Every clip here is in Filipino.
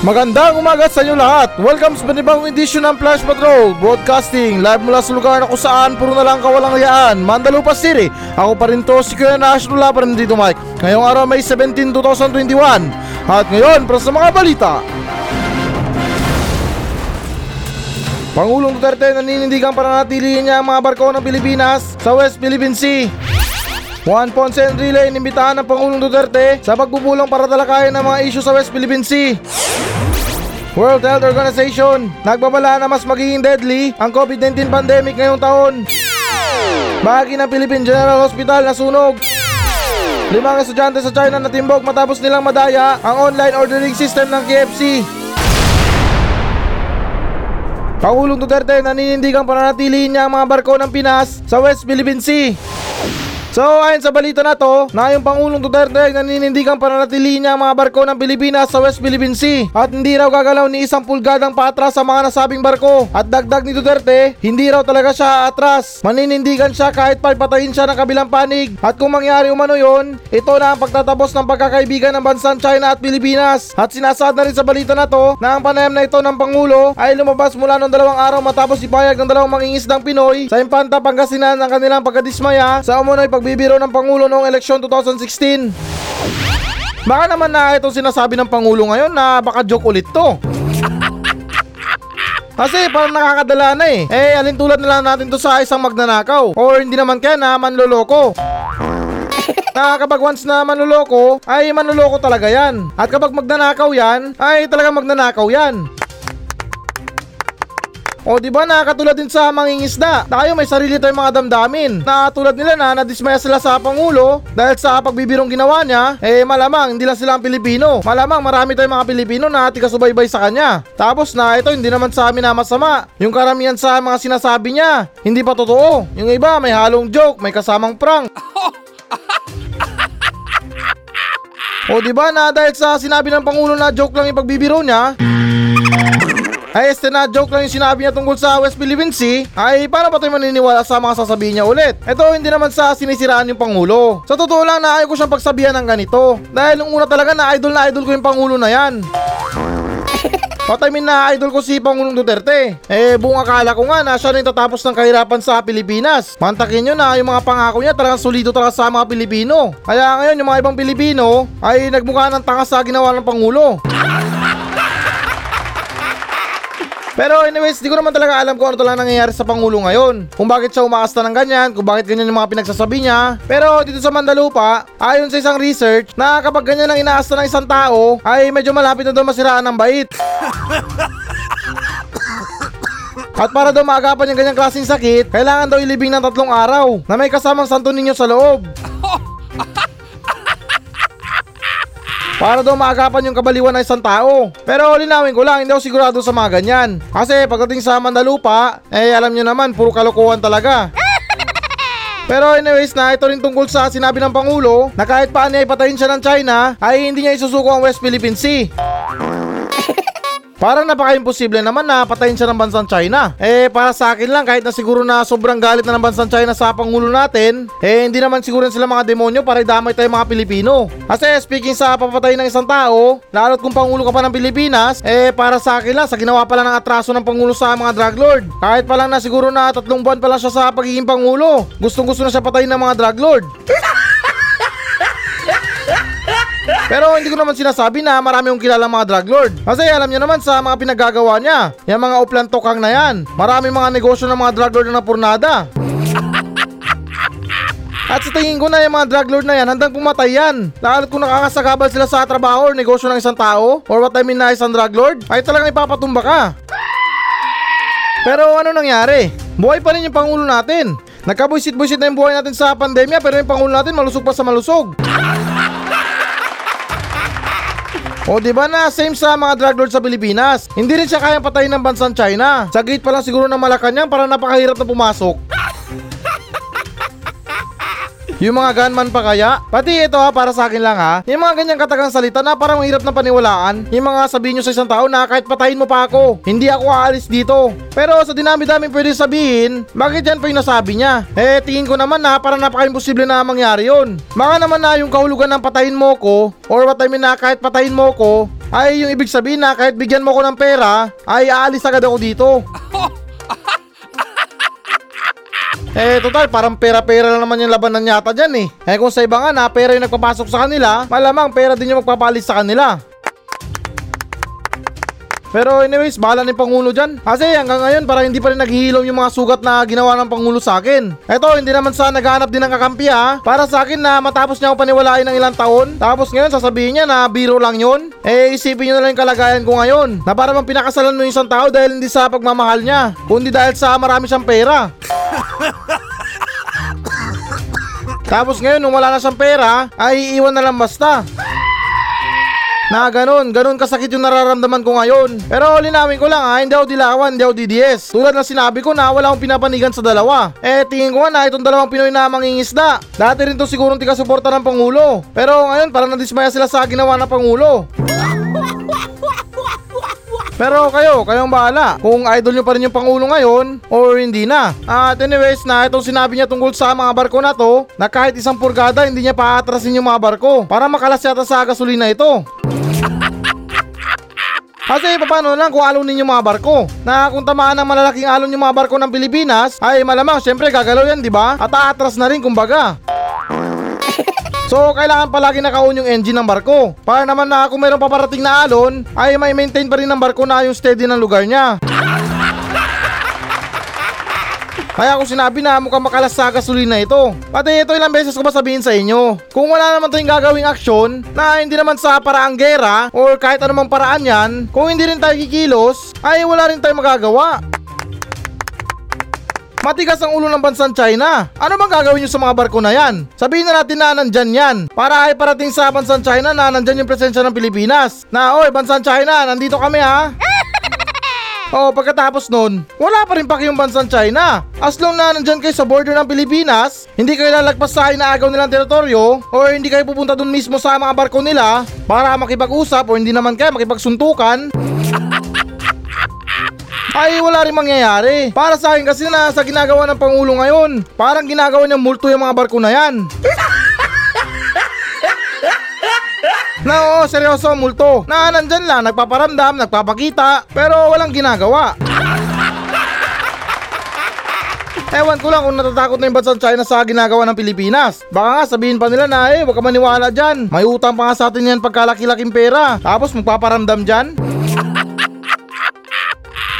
Magandang umaga sa inyo lahat. Welcome sa panibagong edisyon ng Flash Patrol Broadcasting live mula sa lugar na kung saan puro na lang kawalang hayaan, Mandalupa City. Ako pa rin to, si Kuya Nash Nula pa rin dito Mike. Ngayong araw may 17, 2021. At ngayon, para sa mga balita. Pangulong Duterte naninindigang pananatilihin niya ang mga barko ng Pilipinas sa West Philippine Sea. Juan Ponce Enrile inimbitahan ng Pangulong Duterte sa pagpupulong para talakayin ng mga isyu sa West Philippine Sea. World Health Organization nagbabala na mas magiging deadly ang COVID-19 pandemic ngayong taon. Bahagi ng Philippine General Hospital na sunog. Limang estudyante sa China natimbog matapos nilang madaya ang online ordering system ng KFC. Pangulong Duterte naninindigang pananatilihin niya ang mga barko ng Pinas sa West Philippine Sea. So ayon sa balita na to, na yung Pangulong Duterte ay naninindigang pananatilihin niya ang mga barko ng Pilipinas sa West Philippine Sea at hindi raw gagalaw ni isang pulgadang paatras sa mga nasabing barko. At dagdag ni Duterte, hindi raw talaga siya atras. Maninindigan siya kahit pagpatayin siya ng kabilang panig. At kung mangyari umano yon, ito na ang pagtatapos ng pagkakaibigan ng bansang China at Pilipinas. At sinasaad na rin sa balita na to na ang panayam na ito ng Pangulo ay lumabas mula noong dalawang araw matapos ipayag ng dalawang mangingisdang Pinoy sa Impanta, Pangasinan ng kanilang pagkadismaya sa umunoy pagbibiro ng Pangulo noong eleksyon 2016. Baka naman na itong sinasabi ng Pangulo ngayon na baka joke ulit to. Kasi parang nakakadala na eh. Eh, alin tulad na lang natin to sa isang magnanakaw. Or hindi naman kaya na manloloko. na kapag once na manloloko, ay manloloko talaga yan. At kapag magnanakaw yan, ay talaga magnanakaw yan. O di ba nakakatulad din sa mangingisda. Tayo may sarili tayong mga damdamin. Na tulad nila na nadismaya sila sa Pangulo dahil sa pagbibirong ginawa niya, eh malamang hindi lang sila ang Pilipino. Malamang marami tayong mga Pilipino na tigasubaybay sa kanya. Tapos na ito hindi naman sa amin na masama. Yung karamihan sa mga sinasabi niya, hindi pa totoo. Yung iba may halong joke, may kasamang prank. O di ba na dahil sa sinabi ng Pangulo na joke lang yung pagbibiro niya, ay este na joke lang yung sinabi niya tungkol sa West Philippine Sea, ay paano ba tayo maniniwala sa mga sasabihin niya ulit? Ito hindi naman sa sinisiraan yung Pangulo. Sa totoo lang na ko siyang pagsabihan ng ganito. Dahil nung una talaga na idol na idol ko yung Pangulo na yan. What I mean na idol ko si Pangulong Duterte. Eh buong akala ko nga na siya rin tatapos ng kahirapan sa Pilipinas. Mantakin nyo na yung mga pangako niya talagang solido talaga sa mga Pilipino. Kaya ngayon yung mga ibang Pilipino ay nagmukha ng tanga sa ginawa ng Pangulo. Pero anyways, di ko naman talaga alam kung ano talaga nangyayari sa Pangulo ngayon. Kung bakit siya umaasta ng ganyan, kung bakit ganyan yung mga pinagsasabi niya. Pero dito sa Mandalupa, ayon sa isang research, na kapag ganyan ang inaasta ng isang tao, ay medyo malapit na daw masiraan ng bait. At para daw maagapan yung ganyang klaseng sakit, kailangan daw ilibing ng tatlong araw na may kasamang santo ninyo sa loob. Para daw maagapan yung kabaliwan ng isang tao. Pero linawin ko lang, hindi ako sigurado sa mga ganyan. Kasi pagdating sa Mandalupa, eh alam nyo naman, puro kalokohan talaga. Pero anyways na ito rin tungkol sa sinabi ng Pangulo na kahit paano ay patayin siya ng China ay hindi niya isusuko ang West Philippine Sea. Parang napaka-imposible naman na patayin siya ng bansang China. Eh, para sa akin lang, kahit na siguro na sobrang galit na ng bansang China sa Pangulo natin, eh, hindi naman siguro sila mga demonyo para idamay tayo mga Pilipino. Kasi speaking sa papatay ng isang tao, lalo't kung Pangulo ka pa ng Pilipinas, eh, para sa akin lang, sa ginawa pa lang ng atraso ng Pangulo sa mga drug lord. Kahit pa lang na siguro na tatlong buwan pa lang siya sa pagiging Pangulo, gustong gusto na siya patayin ng mga drug lord. Pero hindi ko naman sinasabi na marami yung kilala mga drug lord. Kasi alam niyo naman sa mga pinagagawa niya, yung mga uplantokang na yan. Marami mga negosyo ng mga drug lord na napurnada. At sa tingin ko na yung mga drug lord na yan, handang pumatay yan. Lalo kung nakakasagabal sila sa trabaho or negosyo ng isang tao, or what I mean na isang drug lord, ay talagang ipapatumba ka. Pero ano nangyari? Buhay pa rin yung Pangulo natin. Nagkabuisit-buisit na yung buhay natin sa pandemya pero yung Pangulo natin malusog pa sa malusog. O di ba na same sa mga drug lord sa Pilipinas. Hindi rin siya kayang patayin ng bansang China. Sa gate pa lang siguro ng Malacanang para napakahirap na pumasok. Yung mga gunman pa kaya? Pati ito ha, para sa akin lang ha. Yung mga ganyang katagang salita na parang mahirap na paniwalaan. Yung mga sabihin nyo sa isang tao na kahit patayin mo pa ako, hindi ako aalis dito. Pero sa dinami-dami pwede sabihin, bakit yan pa yung nasabi niya? Eh, tingin ko naman na parang napaka-imposible na mangyari yon. Baka naman na yung kahulugan ng patayin mo ko, or what I mean na kahit patayin mo ko, ay yung ibig sabihin na kahit bigyan mo ko ng pera, ay aalis agad ako dito. Eh, total, parang pera-pera lang naman yung labanan yata dyan eh. Eh, kung sa iba nga na pera yung nagpapasok sa kanila, malamang pera din yung magpapalis sa kanila. Pero anyways, bahala ni Pangulo dyan. Kasi hanggang ngayon parang hindi pa rin naghihilom yung mga sugat na ginawa ng Pangulo sa akin. Eto, hindi naman sa naghahanap din ng kakampi ha. Para sa akin na matapos niya ako paniwalain ng ilang taon. Tapos ngayon sasabihin niya na biro lang yun. Eh isipin niyo na lang yung kalagayan ko ngayon. Na para bang pinakasalan mo yung isang tao dahil hindi sa pagmamahal niya. Kundi dahil sa marami siyang pera. Tapos ngayon nung wala na siyang pera, ay iiwan na lang basta. Na ganun, ganun kasakit yung nararamdaman ko ngayon. Pero linawin ko lang ha, hindi ako dilawan, hindi ako DDS. Tulad na sinabi ko na wala akong pinapanigan sa dalawa. Eh tingin ko nga na itong dalawang Pinoy na mangingisda. Dati rin to sigurong tiga-suporta ng Pangulo. Pero ngayon parang nadismaya sila sa ginawa ng Pangulo. Pero kayo, kayong bahala kung idol nyo pa rin yung Pangulo ngayon or hindi na. At anyways, na itong sinabi niya tungkol sa mga barko na to, na kahit isang purgada hindi niya paatrasin yung mga barko para makalas yata sa gasolina ito. Kasi paano lang kung alonin yung mga barko? Na kung tamaan ng malalaking alon yung mga barko ng Pilipinas, ay malamang syempre gagalaw yan, di ba? At aatras na rin kumbaga. So, kailangan palagi naka-on yung engine ng barko. Para naman na kung mayroong paparating na alon, ay may maintain pa rin ng barko na yung steady ng lugar niya. Kaya kung sinabi na mukhang makalas sa gasolina ito. Pati ito ilang beses ko ba sabihin sa inyo. Kung wala naman tayong gagawing aksyon na hindi naman sa paraang gera or kahit anumang paraan yan, kung hindi rin tayo kikilos, ay wala rin tayong magagawa. Matigas ang ulo ng bansang China. Ano bang gagawin nyo sa mga barko na yan? Sabihin na natin na nandyan yan. Para ay parating sa bansang China na nandyan yung presensya ng Pilipinas. Na, oy, bansang China, nandito kami ha. Oh, pagkatapos nun, wala pa rin paki yung bansang China. As long na nandyan kayo sa border ng Pilipinas, hindi kayo lalagpas sa inaagaw nilang teritoryo, or hindi kayo pupunta dun mismo sa mga barko nila para makipag-usap o hindi naman kayo makipagsuntukan, ay wala rin mangyayari. Para sa akin kasi na sa ginagawa ng Pangulo ngayon, parang ginagawa niya multo yung mga barko na yan. Na oo, seryoso, multo. Na nandyan lang, nagpaparamdam, nagpapakita, pero walang ginagawa. Ewan ko lang kung natatakot na yung bansang China sa ginagawa ng Pilipinas. Baka nga sabihin pa nila na eh, huwag ka maniwala dyan. May utang pa nga sa atin yan pagkalaki-laking pera. Tapos magpaparamdam dyan.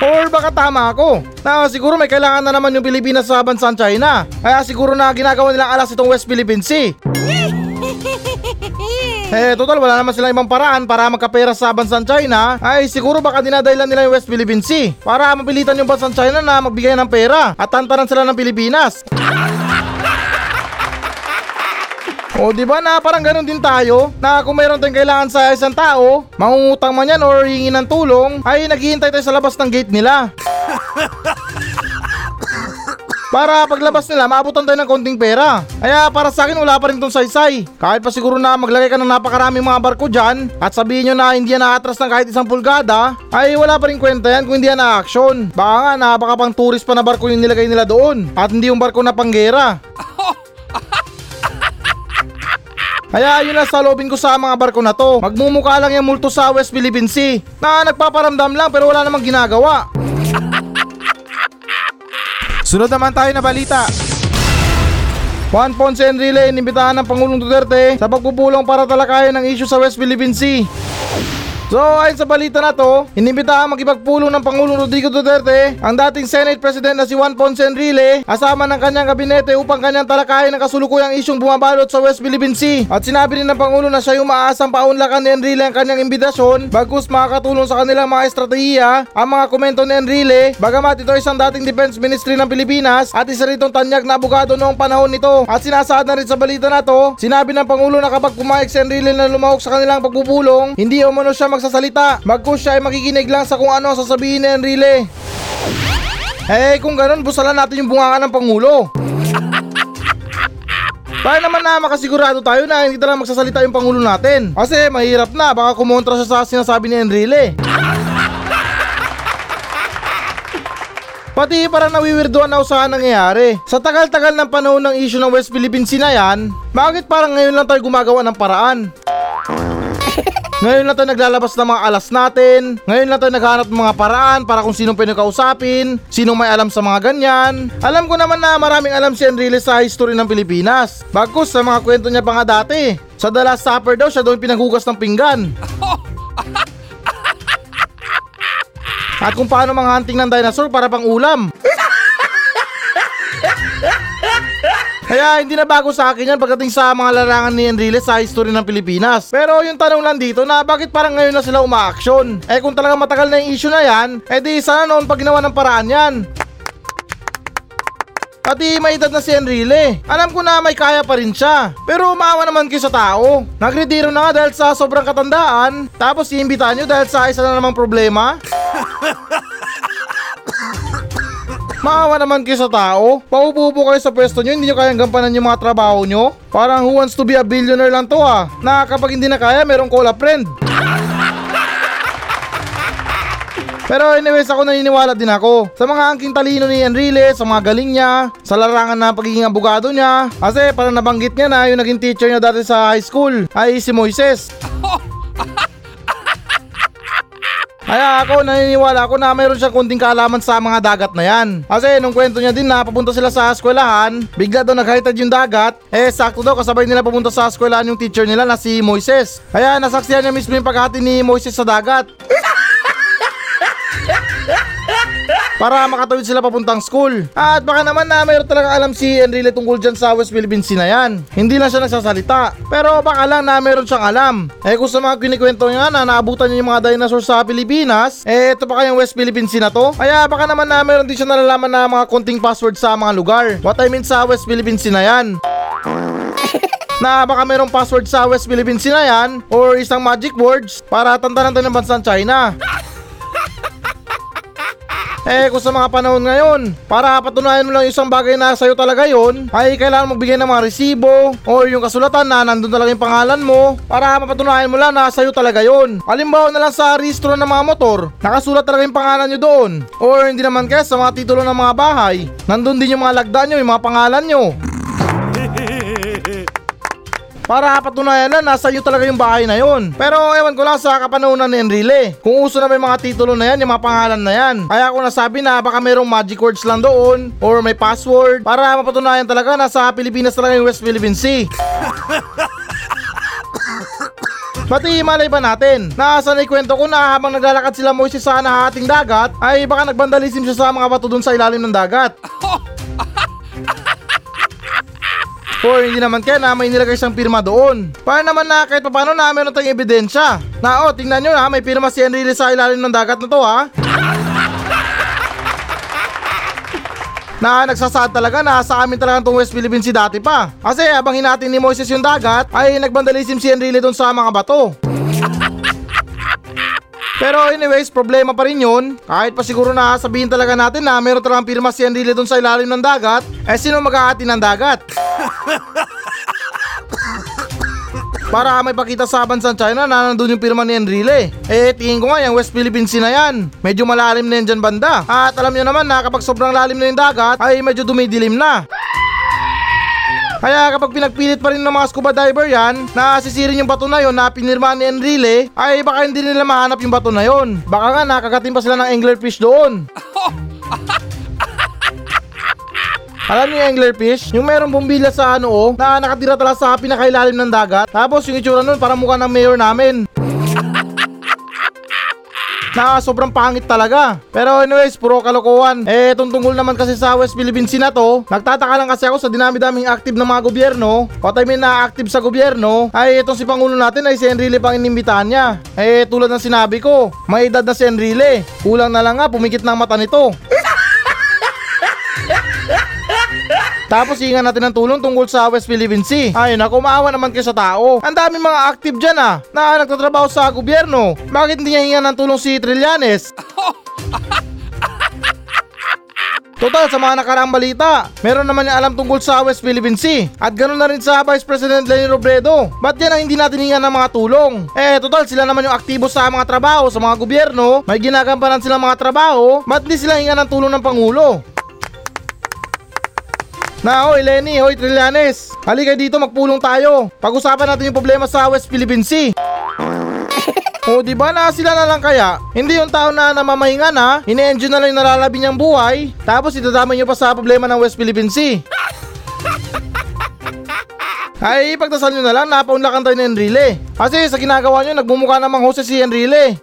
Or baka tama ako na siguro may kailangan na naman yung Pilipinas sa bansang China. Kaya siguro na ginagawa nilang alas itong West Philippine Sea. Eh, total wala naman silang ibang paraan para magkapera sa bansang China. Ay, siguro baka dinadahilan nila yung West Philippine Sea para mapilitan yung bansang China na magbigay ng pera at tantanan sila ng Pilipinas. O di ba na parang ganun din tayo na kung mayroon tayong kailangan sa isang tao, mangungutang man yan or hingi ng tulong, ay naghihintay tayo sa labas ng gate nila. Para paglabas nila, maabutan tayo ng konting pera. Kaya para sa akin, wala pa rin tong saysay. Kahit pa siguro na maglagay ka ng napakaraming mga barko dyan, at sabihin nyo na hindi yan naatras ng kahit isang pulgada, ay wala pa rin kwenta yan kung hindi yan na-action. Baka nga, napaka pang tourist pa na barko yung nilagay nila doon, at hindi yung barko na panggera. Kaya yun na sa ko sa mga barko na to. Magmumukha lang yung multo sa West Philippine Sea na nagpaparamdam lang pero wala namang ginagawa. Sunod naman tayo na balita. Juan Ponce Enrile inimbitahan ng Pangulong Duterte sa pagpupulong para talakayan ng issue sa West Philippine Sea. So ayon sa balita na to, inimbitahan makipagpulong ng Pangulong Rodrigo Duterte ang dating Senate President na si Juan Ponce Enrile kasama ng kanyang kabinete upang kanyang talakayin ang kasulukuyang isyong bumabalot sa West Philippine Sea. At sinabi rin ng Pangulo na siya yung maasang paunlakan ni Enrile ang kanyang imbitasyon bagus makakatulong sa kanilang mga estratehiya ang mga komento ni Enrile bagamat ito isang dating Defense Ministry ng Pilipinas at isa ritong tanyag na abogado noong panahon nito. At sinasaad na rin sa balita na to, sinabi ng Pangulo na kapag pumayag si Enrile na lumahok sa kanilang pagpupulong, hindi umano siya magsasalita. Magkus siya ay makikinig lang sa kung ano ang sasabihin ni Enrile. Eh kung ganun, busalan natin yung bunganga ng Pangulo. Para naman na makasigurado tayo na hindi talaga magsasalita yung Pangulo natin. Kasi mahirap na, baka kumontra siya sa sinasabi ni Enrile. Pati parang nawiwirduan ako sa nangyayari. Sa tagal-tagal ng panahon ng issue ng West Philippine Sea na yan, bakit parang ngayon lang tayo gumagawa ng paraan? Ngayon lang tayo naglalabas ng mga alas natin. Ngayon lang tayo naghanap ng mga paraan para kung sinong pinakausapin, sinong may alam sa mga ganyan. Alam ko naman na maraming alam si Enrile sa history ng Pilipinas. Bagkus sa mga kwento niya pa nga dati. Sa The Last Supper daw siya daw yung pinaghugas ng pinggan. At kung paano mga hunting ng dinosaur para pang ulam. Kaya hindi na bago sa akin yan pagdating sa mga larangan ni Enrile sa history ng Pilipinas. Pero yung tanong lang dito na bakit parang ngayon na sila umaaksyon? Eh kung talaga matagal na yung issue na yan, eh di sana noon pag ginawa ng paraan yan. Pati may edad na si Enrile. Alam ko na may kaya pa rin siya. Pero maawa naman kayo sa tao. Nagretiro na nga dahil sa sobrang katandaan. Tapos iimbitahan nyo dahil sa isa na namang problema. Maawa naman kayo sa tao. Paupo po kayo sa pwesto nyo, hindi nyo kayang gampanan yung mga trabaho nyo. Parang who wants to be a billionaire lang to ah. Na kapag hindi na kaya, merong call a friend. Pero anyways, ako naniniwala din ako sa mga angking talino ni Enrile, sa mga galing niya, sa larangan na pagiging abogado niya. Kasi parang nabanggit niya na yung naging teacher niya dati sa high school ay si Moises. Kaya ako naniniwala ako na mayroon siyang kunting kaalaman sa mga dagat na yan. Kasi nung kwento niya din na papunta sila sa eskwelahan, bigla daw nag-hightide yung dagat, eh sakto daw kasabay nila papunta sa eskwelahan yung teacher nila na si Moises. Kaya nasaksihan niya mismo yung paghati ni Moises sa dagat. Para makatawid sila papuntang school. At baka naman na mayroon talaga alam si Enrile tungkol dyan sa West Philippine Sea na yan. Hindi lang siya nagsasalita. Pero baka lang na mayroon siyang alam. Eh kung sa mga kinikwento niya na naabutan niya yung mga dinosaurs sa Pilipinas, eh ito pa kayang West Philippine Sea na to. Kaya baka naman na mayroon din siya nalalaman na mga konting password sa mga lugar. What I mean sa West Philippine Sea na yan na baka mayroong password sa West Philippine Sea na yan or isang magic words para tantanan tayo ng bansang China. Eh kung sa mga panahon ngayon, para patunayan mo lang isang bagay na sa'yo talaga yon, ay kailangan magbigay ng mga resibo o yung kasulatan na nandun talaga yung pangalan mo para mapatunayan mo lang na sa'yo talaga yon. Halimbawa na lang sa registro ng mga motor, nakasulat talaga yung pangalan nyo doon. Or hindi naman kaya sa mga titulo ng mga bahay, nandun din yung mga lagda nyo, yung mga pangalan nyo. Para patunayan na nasa iyo talaga yung bahay na yon. Pero ewan ko lang sa kapanahonan ni Enrile. Kung uso na may mga titulo na yan, yung mga pangalan na yan. Kaya ako nasabi na baka mayroong magic words lang doon or may password para mapatunayan talaga na sa Pilipinas talaga yung West Philippine Sea. Pati malay ba natin na sa kwento ko na habang naglalakad sila Moises sa nahating dagat ay baka nagbandalism siya sa mga bato dun sa ilalim ng dagat. Or hindi naman kaya na may nilagay siyang pirma doon. Para naman na kahit paano na meron tayong ebidensya. Na oh, tingnan nyo na may pirma si Enrile sa ilalim ng dagat na to ha. na nagsasaad talaga na sa amin talaga itong West Philippine Sea dati pa. Kasi habang hinatin ni Moises yung dagat, ay nagbandalism si Enrile doon sa mga bato. Pero anyways, problema pa rin yun. Kahit pa siguro na sabihin talaga natin na meron talagang pirma si Enrile doon sa ilalim ng dagat, eh sino mag-aati ng dagat? Para may pakita sa bansang China na nandun yung pirma ni Enrile. Eh tingin ko nga yung West Philippine Sea na yan. Medyo malalim na yan dyan banda. At alam nyo naman na kapag sobrang lalim na yung dagat ay medyo dumidilim na. Kaya kapag pinagpilit pa rin ng mga scuba diver yan, na sisirin yung bato na yon na pinirma ni Enrile, ay baka hindi nila mahanap yung bato na yon. Baka nga nakagatin pa sila ng anglerfish doon. Alam niyo yung anglerfish? Yung merong bumbila sa ano oh, na nakatira talaga sa pinakailalim ng dagat. Tapos yung itsura nun parang mukha ng mayor namin. Na sobrang pangit talaga. Pero anyways, puro kalokohan. Eh, itong tungkol naman kasi sa West Philippine Sea na to, nagtataka lang kasi ako sa dinami-daming active ng mga gobyerno, what I mean na active sa gobyerno, ay itong si Pangulo natin ay si Enrile pang inimbitahan niya. Eh, tulad ng sinabi ko, may edad na si Enrile. Kulang na lang nga, pumikit ang mata nito. Tapos hingan natin ng tulong tungkol sa West Philippine Sea. Ay naku, maawa naman kayo sa tao. Ang dami mga active dyan ah, na nagtatrabaho sa gobyerno. Bakit hindi niya hingan ng tulong si Trillanes? Total, sa mga nakaraang balita, meron naman niya alam tungkol sa West Philippine Sea. At ganoon na rin sa Vice President Lenny Robredo. Ba't yan ang hindi natin hingan ng mga tulong? Eh, total, sila naman yung aktibo sa mga trabaho, sa mga gobyerno. May ginagampanan sila mga trabaho. Ba't di sila hingan ng tulong ng Pangulo? Na, oy Lenny, oy Trillanes. Halika dito, magpulong tayo. Pag-usapan natin yung problema sa West Philippine Sea. O di ba na sila na lang kaya? Hindi yung tao na namamahinga na, ini-enjoy na lang yung nalalabi niyang buhay, tapos idadamay niyo pa sa problema ng West Philippine Sea. Ay, ipagdasal nyo na lang, napaunlakan tayo ni Enrile. Kasi sa ginagawa nyo, nagmumukha namang Jose si Enrile.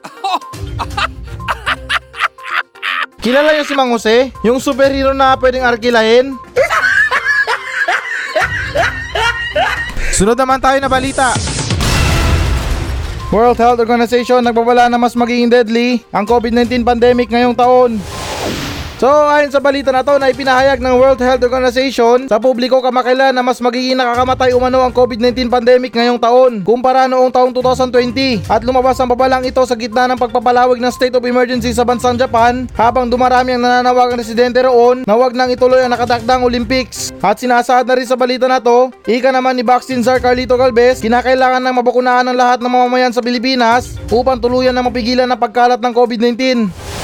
Kilala nyo si Mang Jose? Yung superhero na pwedeng arkilahin? Sunod naman tayo na balita. World Health Organization nagbabala na mas magiging deadly ang COVID-19 pandemic ngayong taon. So ayon sa balita na to na ipinahayag ng World Health Organization sa publiko kamakailan na mas magiging nakakamatay umano ang COVID-19 pandemic ngayong taon kumpara noong taong 2020 at lumabas ang babalang ito sa gitna ng pagpapalawig ng state of emergency sa bansang Japan habang dumarami ang nananawagang residente roon na wag nang ituloy ang nakadakdang Olympics. At sinasaad na rin sa balita na to, ika naman ni Vaccine Czar Carlito Galvez, kinakailangan ng mabakunahan ng lahat ng mamamayan sa Pilipinas upang tuluyan na mapigilan ang pagkalat ng COVID-19.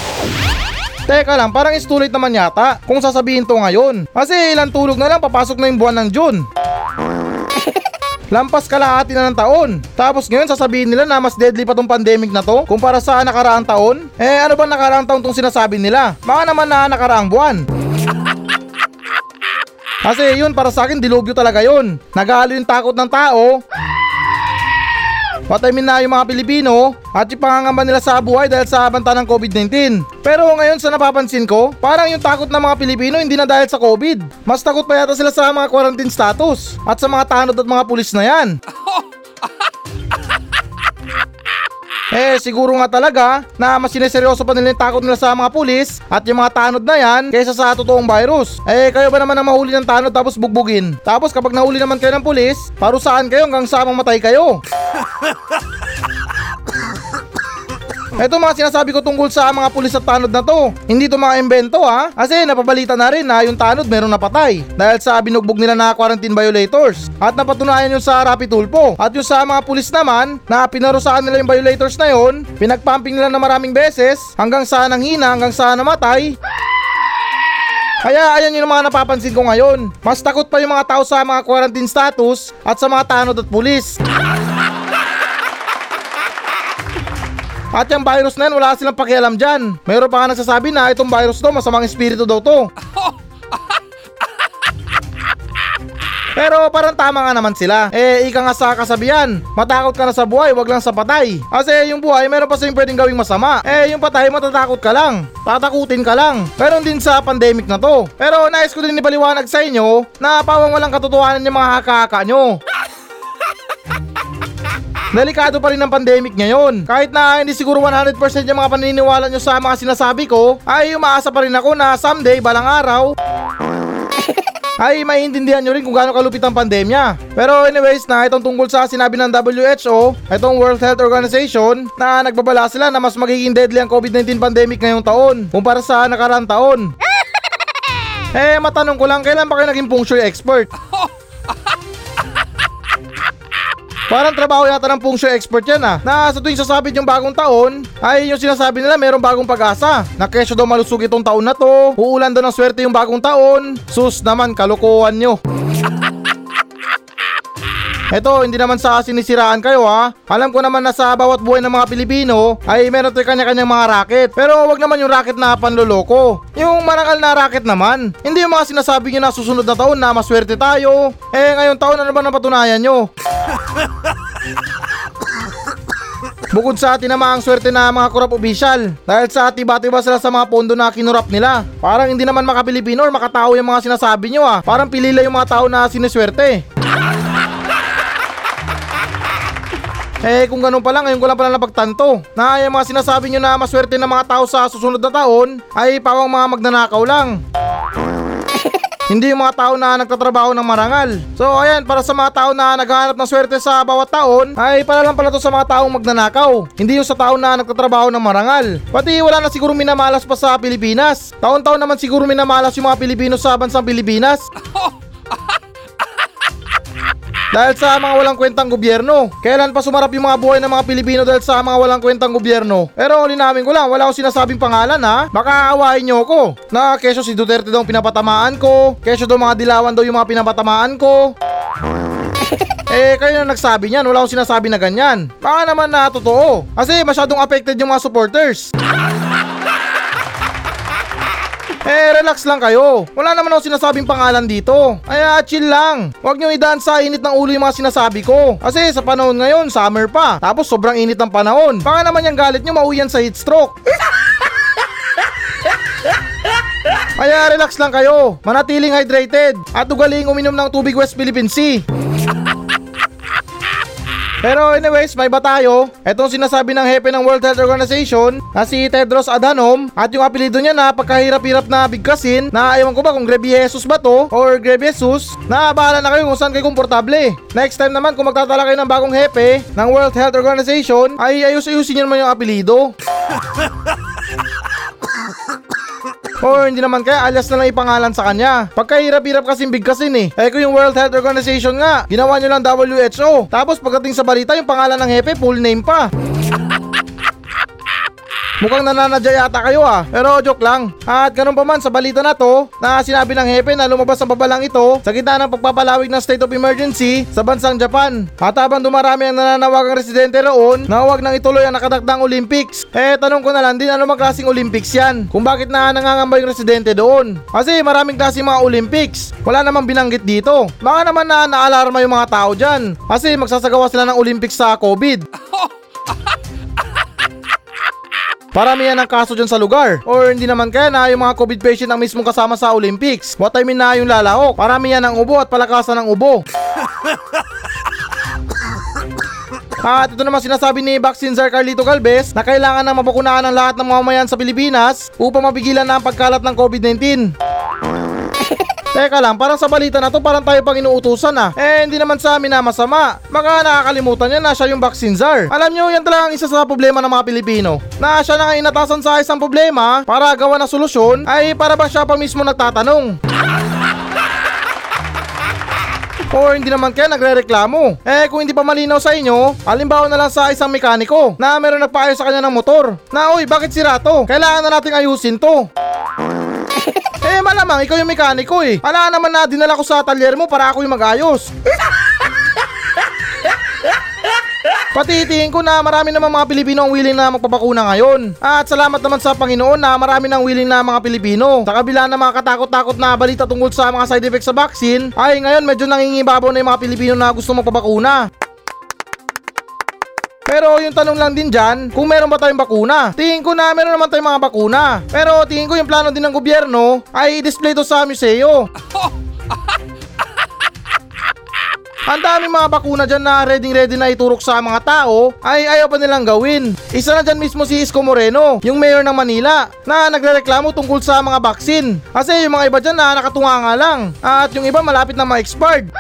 Teka lang, parang is too late naman yata kung sasabihin to ngayon. Kasi ilang tulog na lang papasok na yung buwan ng June. Lampas kalahati na ng taon. Tapos ngayon sasabihin nila na mas deadly pa tong pandemic na to kumpara sa nakaraang taon? Eh ano ba nakaraang taon tong sinasabi nila? Baka naman na nakaraang buwan. Kasi yun para sa akin dilubyo talaga yun. Nagahalo yung takot ng tao Patayin na yung mga Pilipino at yung pangangamba nila sa buhay dahil sa banta ng COVID-19. Pero ngayon sa napapansin ko, parang yung takot ng mga Pilipino hindi na dahil sa COVID. Mas takot pa yata sila sa mga quarantine status at sa mga tanod at mga pulis na yan. Eh siguro nga talaga na mas sineseryoso pa nila yung takot nila sa mga pulis at yung mga tanod na yan kaysa sa totoong virus. Eh kayo ba naman ang mahuli ng tanod tapos bugbugin? Tapos kapag nahuli naman kayo ng pulis, parusaan kayo hanggang sa mamatay kayo. Ito mga sinasabi ko tungkol sa mga pulis at tanod na to. Hindi to mga invento ha. Kasi napabalita na rin na yung tanod meron napatay. Dahil sa binugbog nila na quarantine violators. At napatunayan yun sa Rapi Tulpo. At yung sa mga pulis naman na pinarusaan nila yung violators na yon, pinagpumping nila na maraming beses hanggang sa nanghina, hanggang sa namatay. Kaya ayan yung mga napapansin ko ngayon. Mas takot pa yung mga tao sa mga quarantine status at sa mga tanod at pulis. At yung virus na yan, wala silang pakialam dyan. Mayroon pa nga nagsasabi na itong virus to, masamang espiritu daw to. Pero parang tama nga naman sila. Eh, ika nga sa kasabihan, matakot ka na sa buhay, wag lang sa patay. Kasi yung buhay, meron pa sa'yong pwedeng gawing masama. Eh, yung patay, matatakot ka lang. Tatakutin ka lang. Meron din sa pandemic na to. Pero nais ko din ipaliwanag sa inyo na pawang walang katotohanan yung mga haka-haka nyo. Delikado pa rin ang pandemic ngayon. Kahit na hindi siguro 100% yung mga paniniwala nyo sa mga sinasabi ko, ay umaasa pa rin ako na someday, balang araw, ay maiintindihan nyo rin kung gaano kalupit ang pandemya. Pero anyways na itong tungkol sa sinabi ng WHO, itong World Health Organization, na nagbabala sila na mas magiging deadly ang COVID-19 pandemic ngayong taon kumpara sa nakaraang taon. eh matanong ko lang, kailan ba kayo naging shui expert? Parang trabaho yata ng feng expert yan ah. Na sa tuwing sasabit yung bagong taon, ay yung sinasabi nila merong bagong pag-asa. Na kesyo daw malusog itong taon na to, uulan daw ng swerte yung bagong taon. Sus naman, kalokohan nyo. Eto, hindi naman sa sinisiraan kayo ha. Alam ko naman na sa bawat buhay ng mga Pilipino ay meron tayo kanya-kanyang mga racket. Pero wag naman yung racket na panloloko. Yung marangal na racket naman. Hindi yung mga sinasabi nyo na susunod na taon na maswerte tayo. Eh ngayon taon ano ba napatunayan nyo? Bukod sa tinamaang swerte na mga korap opisyal dahil sa tiba-tiba sila sa mga pondo na kinurap nila. Parang hindi naman makapilipino or makatao yung mga sinasabi nyo ah. Parang pilila yung mga tao na siniswerte. Eh kung ganun pala, ngayon ko lang pala napagtanto na yung mga sinasabi nyo na maswerte ng mga tao sa susunod na taon ay pawang mga magnanakaw lang. Hindi yung mga tao na nagtatrabaho ng marangal. So ayan, para sa mga tao na naghahanap ng swerte sa bawat taon, ay para lang pala to sa mga taong magnanakaw. Hindi yung sa tao na nagtatrabaho ng marangal. Pati wala na siguro minamalas pa sa Pilipinas. Taon-taon naman siguro minamalas yung mga Pilipino sa bansang Pilipinas. Dahil sa mga walang kwentang gobyerno. Kailan pa sumarap yung mga buhay ng mga Pilipino dahil sa mga walang kwentang gobyerno? Pero linawin ko lang, wala akong sinasabing pangalan ha. Baka aawain nyo ako. Na keso si Duterte daw pinapatamaan ko. Keso daw mga dilawan daw yung mga pinapatamaan ko. Eh, kayo na nagsabi niyan, wala akong sinasabi na ganyan. Baka naman na totoo. Kasi masyadong affected yung mga supporters. Eh, relax lang kayo. Wala naman ako sinasabing pangalan dito. Kaya chill lang. Huwag nyo idaan sa init ng ulo yung mga sinasabi ko. Kasi sa panahon ngayon, summer pa. Tapos sobrang init ng panahon. Baka naman yung galit nyo mauyan sa heat stroke. Kaya relax lang kayo. Manatiling hydrated. At ugaling uminom ng tubig West Philippine Sea. Pero anyways, may ba tayo? Itong sinasabi ng hepe ng World Health Organization na si Tedros Adhanom at yung apelido niya na pagkahirap-hirap na bigkasin na ewan ko ba kung Grebe Jesus ba to or Grebe Jesus na bahala na kayo kung saan kayo komportable. Next time naman kung magtatala kayo ng bagong hepe ng World Health Organization ay ayus-ayusin nyo naman yung apelido. Or hindi naman kaya alias na lang ipangalan sa kanya. Pagkahirap-hirap kasing bigkasin eh. Eh kung yung World Health Organization nga, ginawa nyo lang WHO. Tapos pagdating sa balita, yung pangalan ng hepe, full name pa. Mukhang nananadya yata kayo ah. Pero joke lang. At ganun pa man sa balita na to, na sinabi ng hepe na lumabas ang babalang ito sa gitna ng pagpapalawig ng state of emergency sa bansang Japan. At habang dumarami ang nananawagang residente roon na huwag nang ituloy ang nakatakdang Olympics. Eh tanong ko na lang din ano mang klaseng Olympics yan? Kung bakit na nangangamba yung residente doon? Kasi maraming klaseng mga Olympics. Wala namang binanggit dito. Baka naman na naalarma yung mga tao dyan. Kasi magsasagawa sila ng Olympics sa COVID. Paramihan ng kaso dyan sa lugar. Or hindi naman kaya na yung mga COVID patient ang mismong kasama sa Olympics. What I mean na yung lalaok. Paramihan ng ubo at palakasan ng ubo. At ito naman sinasabi ni Vaccine Czar Carlito Galvez na kailangan na mabakunahan ang lahat ng mamamayan sa Pilipinas upang mapigilan na ang pagkalat ng COVID-19. Teka lang, parang sa balita na to parang tayo pang inuutusan ah. Eh, hindi naman sa amin na masama. Baka nakakalimutan niya na siya yung vaccine czar. Alam niyo, yan talaga ang isa sa problema ng mga Pilipino. Na siya na nga inatasan sa isang problema para gawa ng solusyon ay para ba siya pa mismo nagtatanong. O hindi naman kaya nagre-reklamo. Eh kung hindi pa malinaw sa inyo, halimbawa na lang sa isang mekaniko na meron nagpaayos sa kanya ng motor. Na oy, bakit sira to? Kailangan na nating ayusin to. Eh malamang ikaw yung mekaniko eh. Wala naman na dinala ko sa talyer mo para ako yung mag-ayos. Pati tingin ko na marami naman mga Pilipino ang willing na magpapakuna ngayon. At salamat naman sa Panginoon na marami nang willing na mga Pilipino. Sa kabila ng mga katakot-takot na balita tungkol sa mga side effects sa vaccine, ay ngayon medyo nangingibabaw na yung mga Pilipino na gusto magpapakuna. Pero yung tanong lang din dyan, kung meron ba tayong bakuna? Tingin ko na meron naman tayong mga bakuna. Pero tingin ko yung plano din ng gobyerno ay i-display to sa museo. Ang daming mga bakuna dyan na ready ready na iturok sa mga tao ay ayaw pa nilang gawin. Isa na dyan mismo si Isko Moreno, yung mayor ng Manila, na nagrereklamo tungkol sa mga baksin. Kasi yung mga iba dyan na nakatunga nga lang, at yung iba malapit na ma-expired.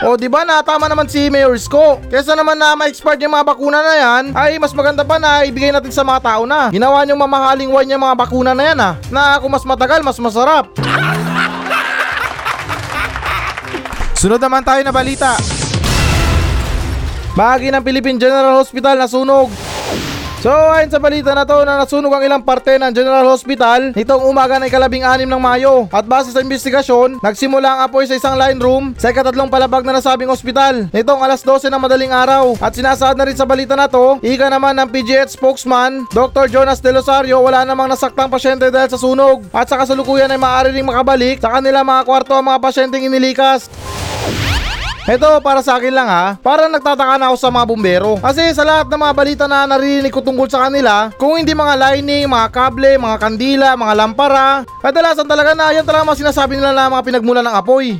O di ba na tama naman si Mayor Isko. Kesa naman na ma-expired yung mga bakuna na yan, ay mas maganda pa na ibigay natin sa mga tao na. Ginawa niyong mamahaling wine yung mga bakuna na yan ha. Na kung mas matagal, mas masarap. Sunod naman tayo na balita. Bahagi ng Philippine General Hospital na sunog. So ayon sa balita na to na nasunog ang ilang parte ng General Hospital nitong umaga ng ikalabing anim ng Mayo at base sa investigasyon, nagsimula ang apoy sa isang line room sa ikatatlong palabag na nasabing ospital nitong alas 12 ng madaling araw at sinasaad na rin sa balita na to, ika naman ng PGH spokesman Dr. Jonas De Losario wala namang nasaktang pasyente dahil sa sunog at sa kasalukuyan ay maaari ring makabalik sa kanilang mga kwarto ang mga pasyenteng inilikas. Ito para sa akin lang ha, parang nagtataka na ako sa mga bumbero. Kasi sa lahat ng mga balita na narinig ko tungkol sa kanila, kung hindi mga lining, mga kable, mga kandila, mga lampara, kadalasan talaga na yan talaga mga sinasabi nila na mga pinagmula ng apoy.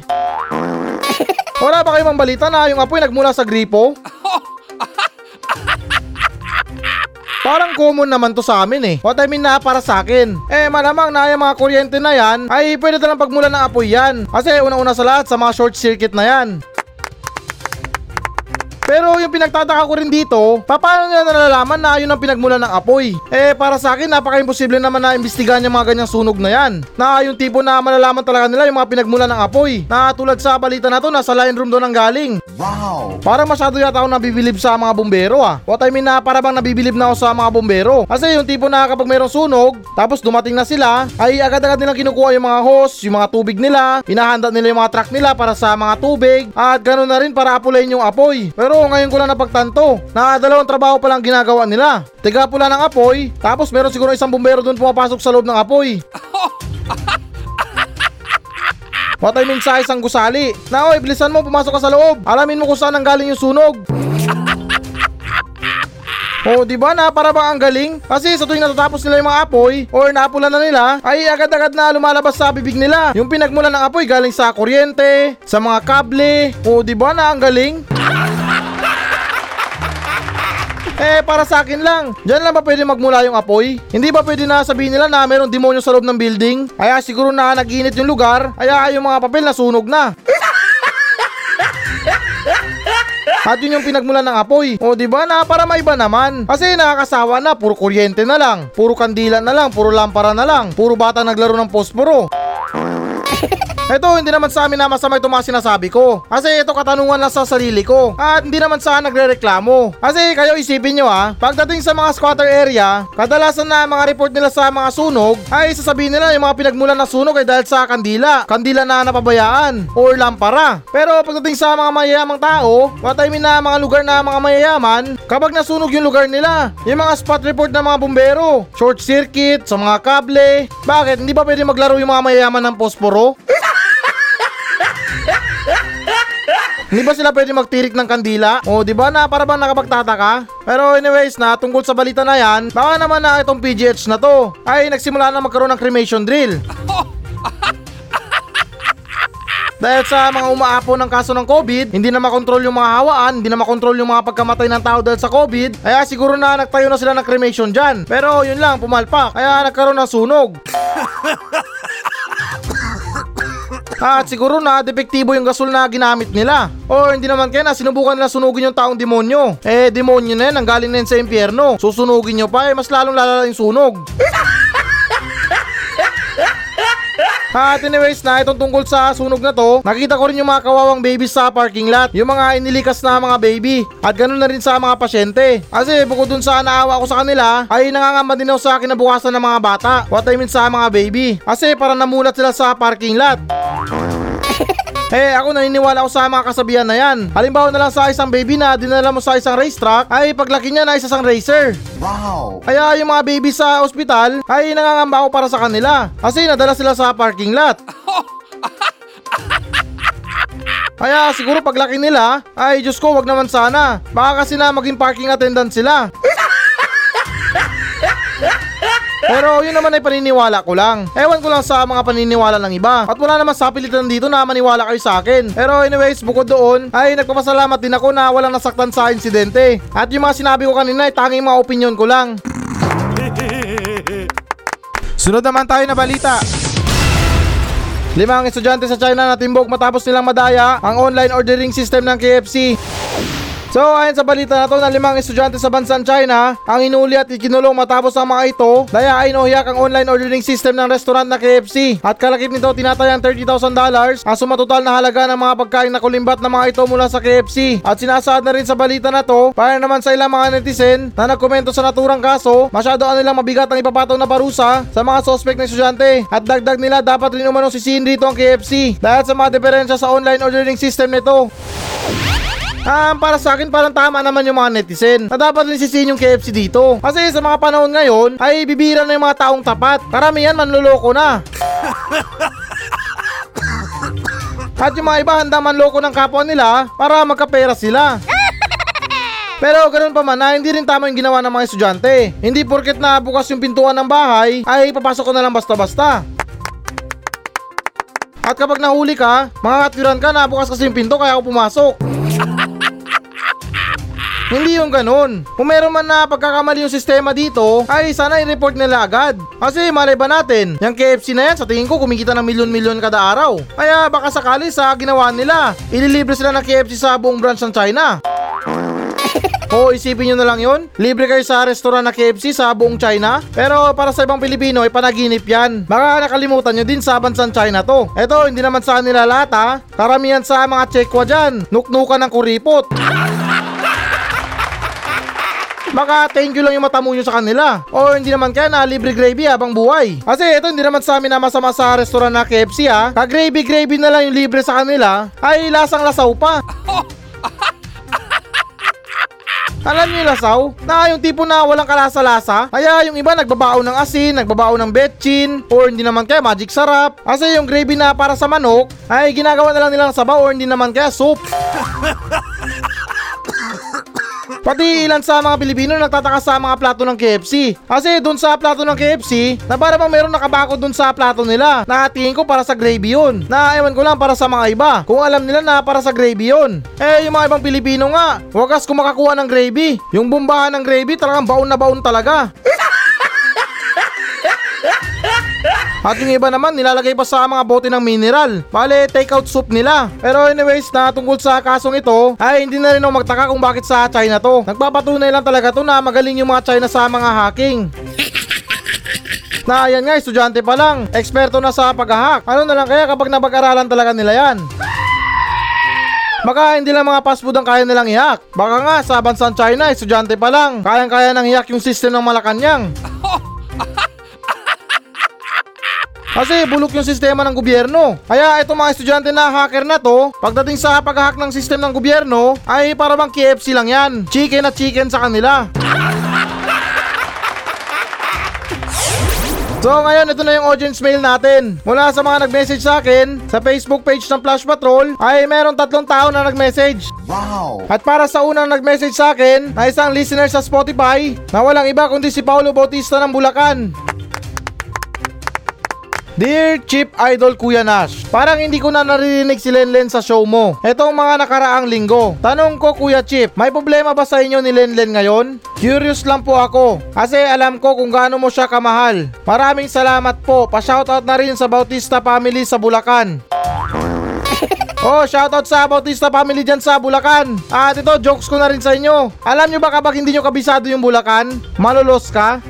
Wala ba kayong balita na yung apoy nagmula sa gripo? Parang common naman to sa amin eh. What I mean na para sa akin. Eh malamang na yung mga kuryente na yan ay pwede talang pagmula ng apoy yan. Kasi unang-una sa lahat sa mga short circuit na yan. Pero yung pinagtataka ko rin dito, pa- paano nila nalalaman na yun ang pinagmula ng apoy? Eh para sa akin napaka-imposible naman na imbestigahan yung mga ganyang sunog na yan. Na yung tipo na malalaman talaga nila yung mga pinagmula ng apoy. Na tulad sa balita na to, nasa line room doon ang galing. Wow! Parang masyado yata ako nabibilib sa mga bumbero ah. What I mean na para bang nabibilib na ako sa mga bumbero. Kasi yung tipo na kapag mayroong sunog, tapos dumating na sila, ay agad-agad nilang kinukuha yung mga hose, yung mga tubig nila, hinahanda nila yung mga truck nila para sa mga tubig, at ganoon na rin para apulayin yung apoy. Pero ngayon ko lang napagtanto, na dalawang trabaho pa lang ginagawa nila. Tiga pula ng apoy, tapos meron siguro isang bumbero doon pumapasok sa loob ng apoy. What I mean sa isang gusali. Na oy, bilisan mo, pumasok ka sa loob. Alamin mo kung saan ang galing yung sunog. Oh, di ba na para bang ang galing? Kasi sa tuwing natatapos nila yung mga apoy or naapulan na nila, ay agad-agad na lumalabas sa bibig nila. Yung pinagmula ng apoy galing sa kuryente, sa mga kable. Oh, di ba na ang galing? Eh, para sa akin lang. Diyan lang ba pwede magmula yung apoy? Hindi ba pwede na sabihin nila na mayroong demonyo sa loob ng building? Kaya siguro na nag-init yung lugar, kaya yung mga papel nasunog na. At yun yung pinagmulan ng apoy. O di ba na para maiba naman. Kasi nakakasawa na, puro kuryente na lang, puro kandila na lang, puro lampara na lang, puro bata naglaro ng posporo. Ito, hindi naman sa amin na masama itong mga sinasabi ko. Kasi ito katanungan lang sa sarili ko. At hindi naman sa nagre-reklamo. Kasi kayo isipin nyo ha, pagdating sa mga squatter area, kadalasan na mga report nila sa mga sunog, ay sasabihin nila yung mga pinagmulan ng sunog ay dahil sa kandila. Kandila na napabayaan or lampara. Pero pagdating sa mga mayayamang tao, what I mean na mga lugar na mga mayayaman, kapag nasunog yung lugar nila, yung mga spot report ng mga bumbero, short circuit, sa mga kable, bakit hindi ba pwede maglaro yung mga mayayaman ng posporo? Hindi ba sila pwede magtirik ng kandila? O, di ba na para bang nakapagtataka? Pero anyways na, tungkol sa balita na yan, baka naman na itong PGH na to ay nagsimula na magkaroon ng cremation drill. Dahil sa mga umaapo ng kaso ng COVID, hindi na makontrol yung mga hawaan, hindi na makontrol yung mga pagkamatay ng tao dahil sa COVID, kaya siguro na nagtayo na sila ng cremation dyan. Pero yun lang, pumalpak, kaya nagkaroon ng sunog. At siguro na depektibo yung gasol na ginamit nila. O hindi naman kaya na sinubukan nila sunugin yung taong demonyo. Eh demonyo na yan, ang galing na yan sa impyerno. Susunugin nyo pa eh, mas lalong lalala yung sunog. At anyways na itong tungkol sa sunog na to, nakita ko rin yung mga kawawang babies sa parking lot. Yung mga inilikas na mga baby. At ganun na rin sa mga pasyente. Kasi bukod dun sa naawa ko sa kanila, ay nangangamba din ako sa kinabukasan ng mga bata. What I mean sa mga baby. Kasi para namulat sila sa parking lot. Eh ako naniniwala ako sa mga kasabihan na yan. Halimbawa na lang sa isang baby na dinala mo sa isang racetrack ay paglaki niya na isa isang racer. Wow! Kaya yung mga baby sa ospital ay nangangamba ako para sa kanila kasi nadala sila sa parking lot. Kaya siguro paglaki nila ay Diyos ko wag naman sana. Baka kasi na maging parking attendant sila. Pero yun naman ay paniniwala ko lang. Ewan ko lang sa mga paniniwala ng iba. At wala naman sa pilitan dito na maniwala kayo sa akin. Pero anyways, bukod doon, ay nagpapasalamat din ako na walang nasaktan sa insidente. At yung mga sinabi ko kanina ay tanging mga opinion ko lang. Sunod naman tayo na balita. Limang estudyante sa China na timbog matapos nilang madaya ang online ordering system ng KFC. So ayon sa balita na to na limang estudyante sa bansang China ang inuli at ikinulong matapos ang mga ito. Dayain o hiyak ang online ordering system ng restaurant na KFC at kalakip nito tinatayang $30,000 ang sumatotal na halaga ng mga pagkain na kulimbat ng mga ito mula sa KFC at sinasaad na rin sa balita na to para naman sa ilang mga netizen na nagkomento sa naturang kaso masyado ang nilang mabigat ang ipapataw na parusa sa mga suspect na estudyante. At dagdag nila dapat rin umanong sisihin dito ang KFC dahil sa mga diferensya sa online ordering system nito Ah, para sa akin parang tama naman yung mga netizen na dapat rin sisihin yung KFC dito. Kasi sa mga panahon ngayon ay bibira na yung mga taong tapat. Karamihan manluloko na. At yung mga iba handa manloko ng kapwa nila para magkapera sila. Pero ganun pa man na hindi rin tama yung ginawa ng mga estudyante. Hindi porket na bukas yung pintuan ng bahay ay papasok ko na lang basta-basta. At kapag nahuli ka, mga katwiran ka na bukas kasi yung pinto kaya ako pumasok. Hindi yung ganun. Kung meron man na pagkakamali yung sistema dito, ay sana i-report nila agad. Kasi malay ba natin, yung KFC na yan sa tingin ko kumikita ng milyon-milyon kada araw. Kaya baka sakali sa ginawa nila, ililibre sila ng KFC sa buong branch ng China. O isipin nyo na lang yun, libre kayo sa restaurant na KFC sa buong China. Pero para sa ibang Pilipino ay panaginip yan. Baka nakalimutan nyo din sa bansang China to. Eto, hindi naman sa nila lahat ha. Karamihan sa mga Chekwa dyan, nuknukan ng kuripot. Baka thank you lang yung mata mo nyo sa kanila. O hindi naman kaya na libre gravy habang buhay. Kasi ito hindi naman sa amin na masama sa restaurant na KFC ha. Ka gravy gravy na lang yung libre sa kanila ay lasang lasaw pa. Alam niyo lasaw? Na yung tipo na walang kalasa-lasa? Kaya yung iba nagbabaon ng asin, nagbabaon ng betchin, or hindi naman kaya magic sarap. Kasi yung gravy na para sa manok, ay ginagawa na lang nilang sabaw or hindi naman kaya soup. Pati ilan sa mga Pilipino nagtataka sa mga plato ng KFC. Kasi dun sa plato ng KFC, na para bang meron nakabako dun sa plato nila. Nakatingin ko para sa gravy yun. Na ewan ko lang para sa mga iba. Kung alam nila na para sa gravy yun. Eh yung mga ibang Pilipino nga, wagas kung makakuha ng gravy. Yung bumbahan ng gravy talagang baon na baon talaga. At yung iba naman nilalagay pa sa mga bote ng mineral. Bale, take out soup nila. Pero anyways, na tungkol sa kasong ito, ay hindi na rin ako magtaka kung bakit sa China to. Nagpapatunay lang talaga to na magaling yung mga China sa mga hacking. Na ayan nga, estudyante pa lang, eksperto na sa pag-hack. Ano na lang kaya kapag napag-aralan talaga nila yan? Baka hindi lang mga fast food ang kaya nilang i-hack. Baka nga sa bansang China, estudyante pa lang, kayang-kaya nang i-hack yung system ng Malacanang. Kasi bulok yung sistema ng gobyerno. Kaya itong mga estudyante na hacker na to, pagdating sa pag-hack ng system ng gobyerno, ay para bang KFC lang yan. Chicken at chicken sa kanila. So ngayon, ito na yung audience mail natin. Mula sa mga nag-message sa akin, sa Facebook page ng Flash Patrol, ay meron tatlong tao na nag-message. Wow! At para sa unang nag-message sa akin, na isang listener sa Spotify, na walang iba kundi si Paulo Bautista ng Bulacan. Dear Chip Idol Kuya Nash, parang hindi ko na naririnig si Lenlen sa show mo. Etong mga nakaraang linggo. Tanong ko Kuya Chip, may problema ba sa inyo ni Lenlen ngayon? Curious lang po ako. Kasi alam ko kung gaano mo siya kamahal. Maraming salamat po. Pa-shoutout na rin sa Bautista family sa Bulacan. Oh, shoutout sa Bautista family dyan sa Bulacan. At ito, jokes ko na rin sa inyo. Alam nyo ba kapag hindi nyo kabisado yung Bulacan, malulos ka?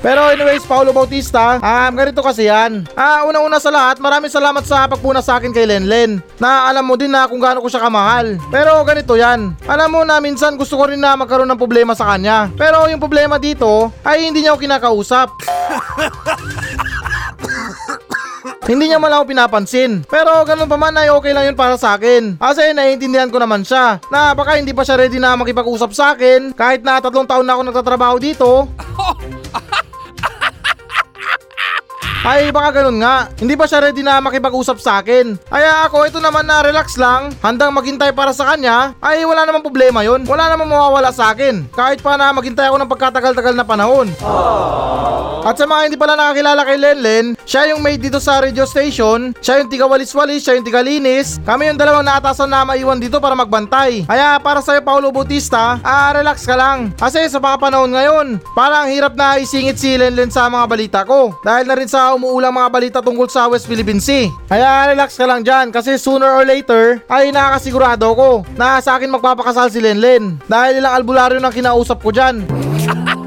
Pero anyways, Paulo Bautista, um, ganito kasi yan. Ah, unang-una sa lahat, maraming salamat sa pagpuna sa akin kay Lenlen. Na alam mo din na kung gaano ko siya kamahal. Pero ganito yan. Alam mo na minsan gusto ko rin na magkaroon ng problema sa kanya. Pero yung problema dito ay hindi niya ako kinakausap. Hindi niya man ako pinapansin. Pero ganun pa man ay okay lang yun para sa akin. Kasi naiintindihan ko naman siya na baka hindi pa siya ready na makipag-usap sa akin kahit na tatlong taon na ako nagtatrabaho dito. Ay baka ganun nga, hindi pa siya ready na makipag-usap sa akin. Kaya ako ito naman na relax lang, handang maghintay para sa kanya, ay wala namang problema yon. Wala namang mawawala sa akin. Kahit pa na maghintay ako ng pagkatagal-tagal na panahon. At sa mga hindi pala nakakilala kay Lenlen, siya yung maid dito sa radio station, siya yung tiga walis-walis, siya yung tiga linis. Kami yung dalawang naatasan na maiwan dito para magbantay. Kaya para sa'yo Paulo Bautista, ah relax ka lang. Kasi sa mga panahon ngayon, parang hirap na isingit si Lenlen sa mga balita ko. Dahil na rin sa umuulang mga balita tungkol sa West Philippine Sea. Kaya relax ka lang dyan kasi sooner or later ay nakakasigurado ko na sa akin magpapakasal si Lenlen. Dahil ilang albularyo nang kinausap ko dyan.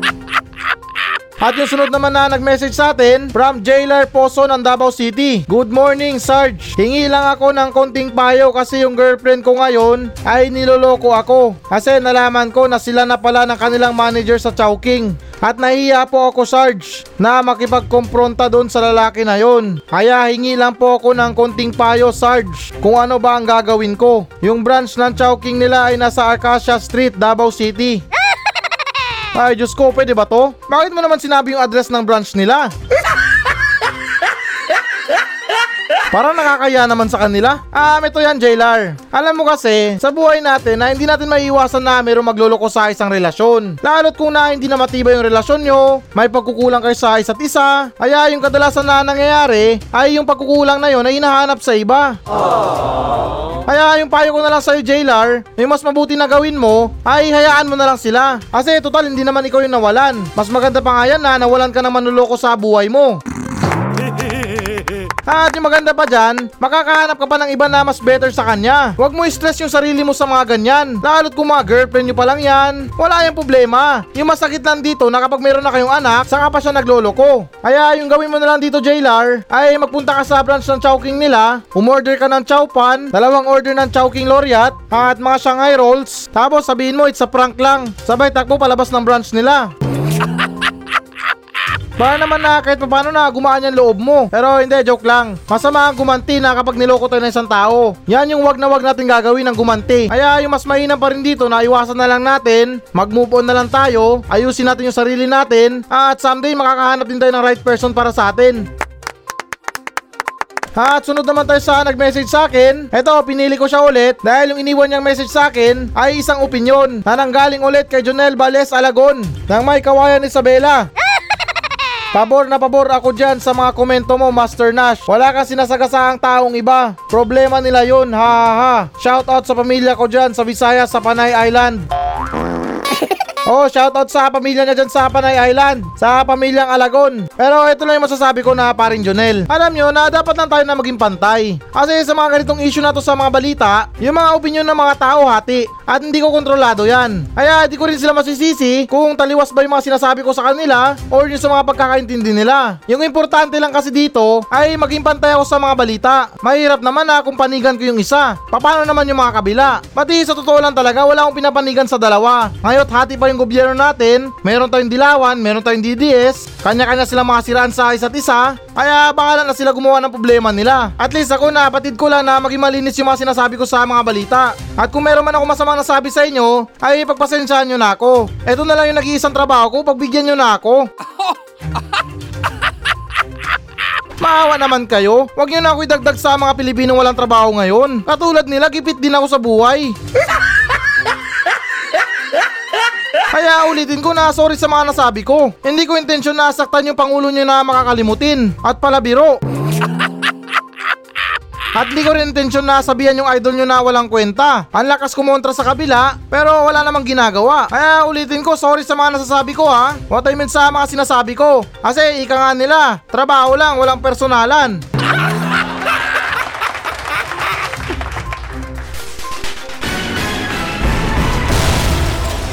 At yung sunod naman na nag-message sa atin from Jailer Poso ng Davao City. Good morning, Sarge. Hingi lang ako ng konting payo kasi yung girlfriend ko ngayon ay niloloko ako. Kasi nalaman ko na sila na pala ng kanilang manager sa Chowking. At nahiya po ako, Sarge, na makipagkompronta doon sa lalaki na yon. Kaya hingi lang po ako ng konting payo, Sarge, kung ano ba ang gagawin ko. Yung branch ng Chowking nila ay nasa Arcasia Street, Davao City. Ay, Diyos ko, pwede ba to? Bakit mo naman sinabi yung address ng branch nila? Parang nakakaya naman sa kanila. Ah, ito yan, Jailar. Alam mo kasi, sa buhay natin na hindi natin maiiwasan na mayroong magluloko sa isang relasyon. Lalo't kung na hindi na matibay yung relasyon nyo, may pagkukulang kayo sa isa't isa, kaya yung kadalasan na nangyayari ay yung pagkukulang na yun ay hinahanap sa iba. Kaya yung payo ko na lang sa'yo, Jailar, yung mas mabuti na gawin mo, ay hayaan mo na lang sila. Kasi total, hindi naman ikaw yung nawalan. Mas maganda pa nga yan na nawalan ka ng manluloko sa buhay mo. At yung maganda pa dyan, makakahanap ka pa ng iba na mas better sa kanya. Huwag mo stress yung sarili mo sa mga ganyan. Lalo't kung mga girlfriend nyo pa lang yan, wala yung problema. Yung masakit lang dito na kapag meron na kayong anak, saka pa siya nagloloko. Kaya yung gawin mo na lang dito, Jailar, ay magpunta ka sa branch ng Chowking nila, umorder ka ng Chowpan, dalawang order ng Chowking Loriat, at mga Shanghai Rolls, tapos sabihin mo it's a prank lang. Sabay takbo palabas ng branch nila. Para naman na kahit paano na gumaan yung loob mo. Pero hindi, joke lang. Masama ang gumanti na kapag niloko tayo ng isang tao. Yan yung wag na wag natin gagawin ng gumanti. Kaya yung mas mainam pa rin dito na iwasan na lang natin, mag-move on na lang tayo, ayusin natin yung sarili natin, at someday makakahanap din tayo ng right person para sa atin. At sunod naman tayo sa nag-message sa akin. Ito, pinili ko siya ulit dahil yung iniwan niyang message sa akin ay isang opinion na nanggaling ulit kay Jonel Vales Alagon ng may kawayan Isabela. Pabor na pabor ako dyan sa mga komento mo, Master Nash. Wala kang sinasagasaang taong iba. Problema nila yun, ha ha ha. Shout out sa pamilya ko dyan sa Visayas sa Panay Island. Oh, shoutout sa pamilya niya dyan sa Panay Island, sa pamilyang Alagon. Pero ito lang yung masasabi ko na paring Jonel. Alam nyo na dapat lang tayo na maging pantay. Kasi sa mga ganitong issue na to sa mga balita, yung mga opinion ng mga tao hati. At hindi ko kontrolado yan. Kaya di ko rin sila masisisi kung taliwas ba yung mga sinasabi ko sa kanila or yung sa mga pagkakaintindi nila. Yung importante lang kasi dito ay maging pantay ako sa mga balita. Mahirap naman na kung panigan ko yung isa. Paano naman yung mga kabila? Pati sa totoo lang talaga wala akong pinapanigan sa dalawa. Ngayon hati pa yung gobyerno natin, meron tayong dilawan, meron tayong DDS, kanya-kanya sila mga siraan sa isa't isa, kaya baka na sila gumawa ng problema nila. At least ako na, patid ko lang na maging malinis yung mga sinasabi ko sa mga balita. At kung meron man ako masamang nasabi sa inyo, ay pagpasensyahan nyo na ako. Ito na lang yung nag-iisang trabaho ko, pagbigyan nyo na ako. Maawa naman kayo. Huwag nyo na ako idagdag sa mga Pilipinong walang trabaho ngayon. Katulad nila, gipit din ako sa buhay. Kaya ulitin ko na sorry sa mga nasabi ko. Hindi ko intensyon na saktan yung pangulo nyo na makakalimutin. At palabiro. At di ko rin intensyon na sabihan yung idol nyo na walang kwenta. Ang lakas kumontra sa kabila, pero wala namang ginagawa. Kaya ulitin ko, sorry sa mga nasasabi ko ha. What I meant sa mga sinasabi ko. Kasi ika nga nila, trabaho lang, walang personalan.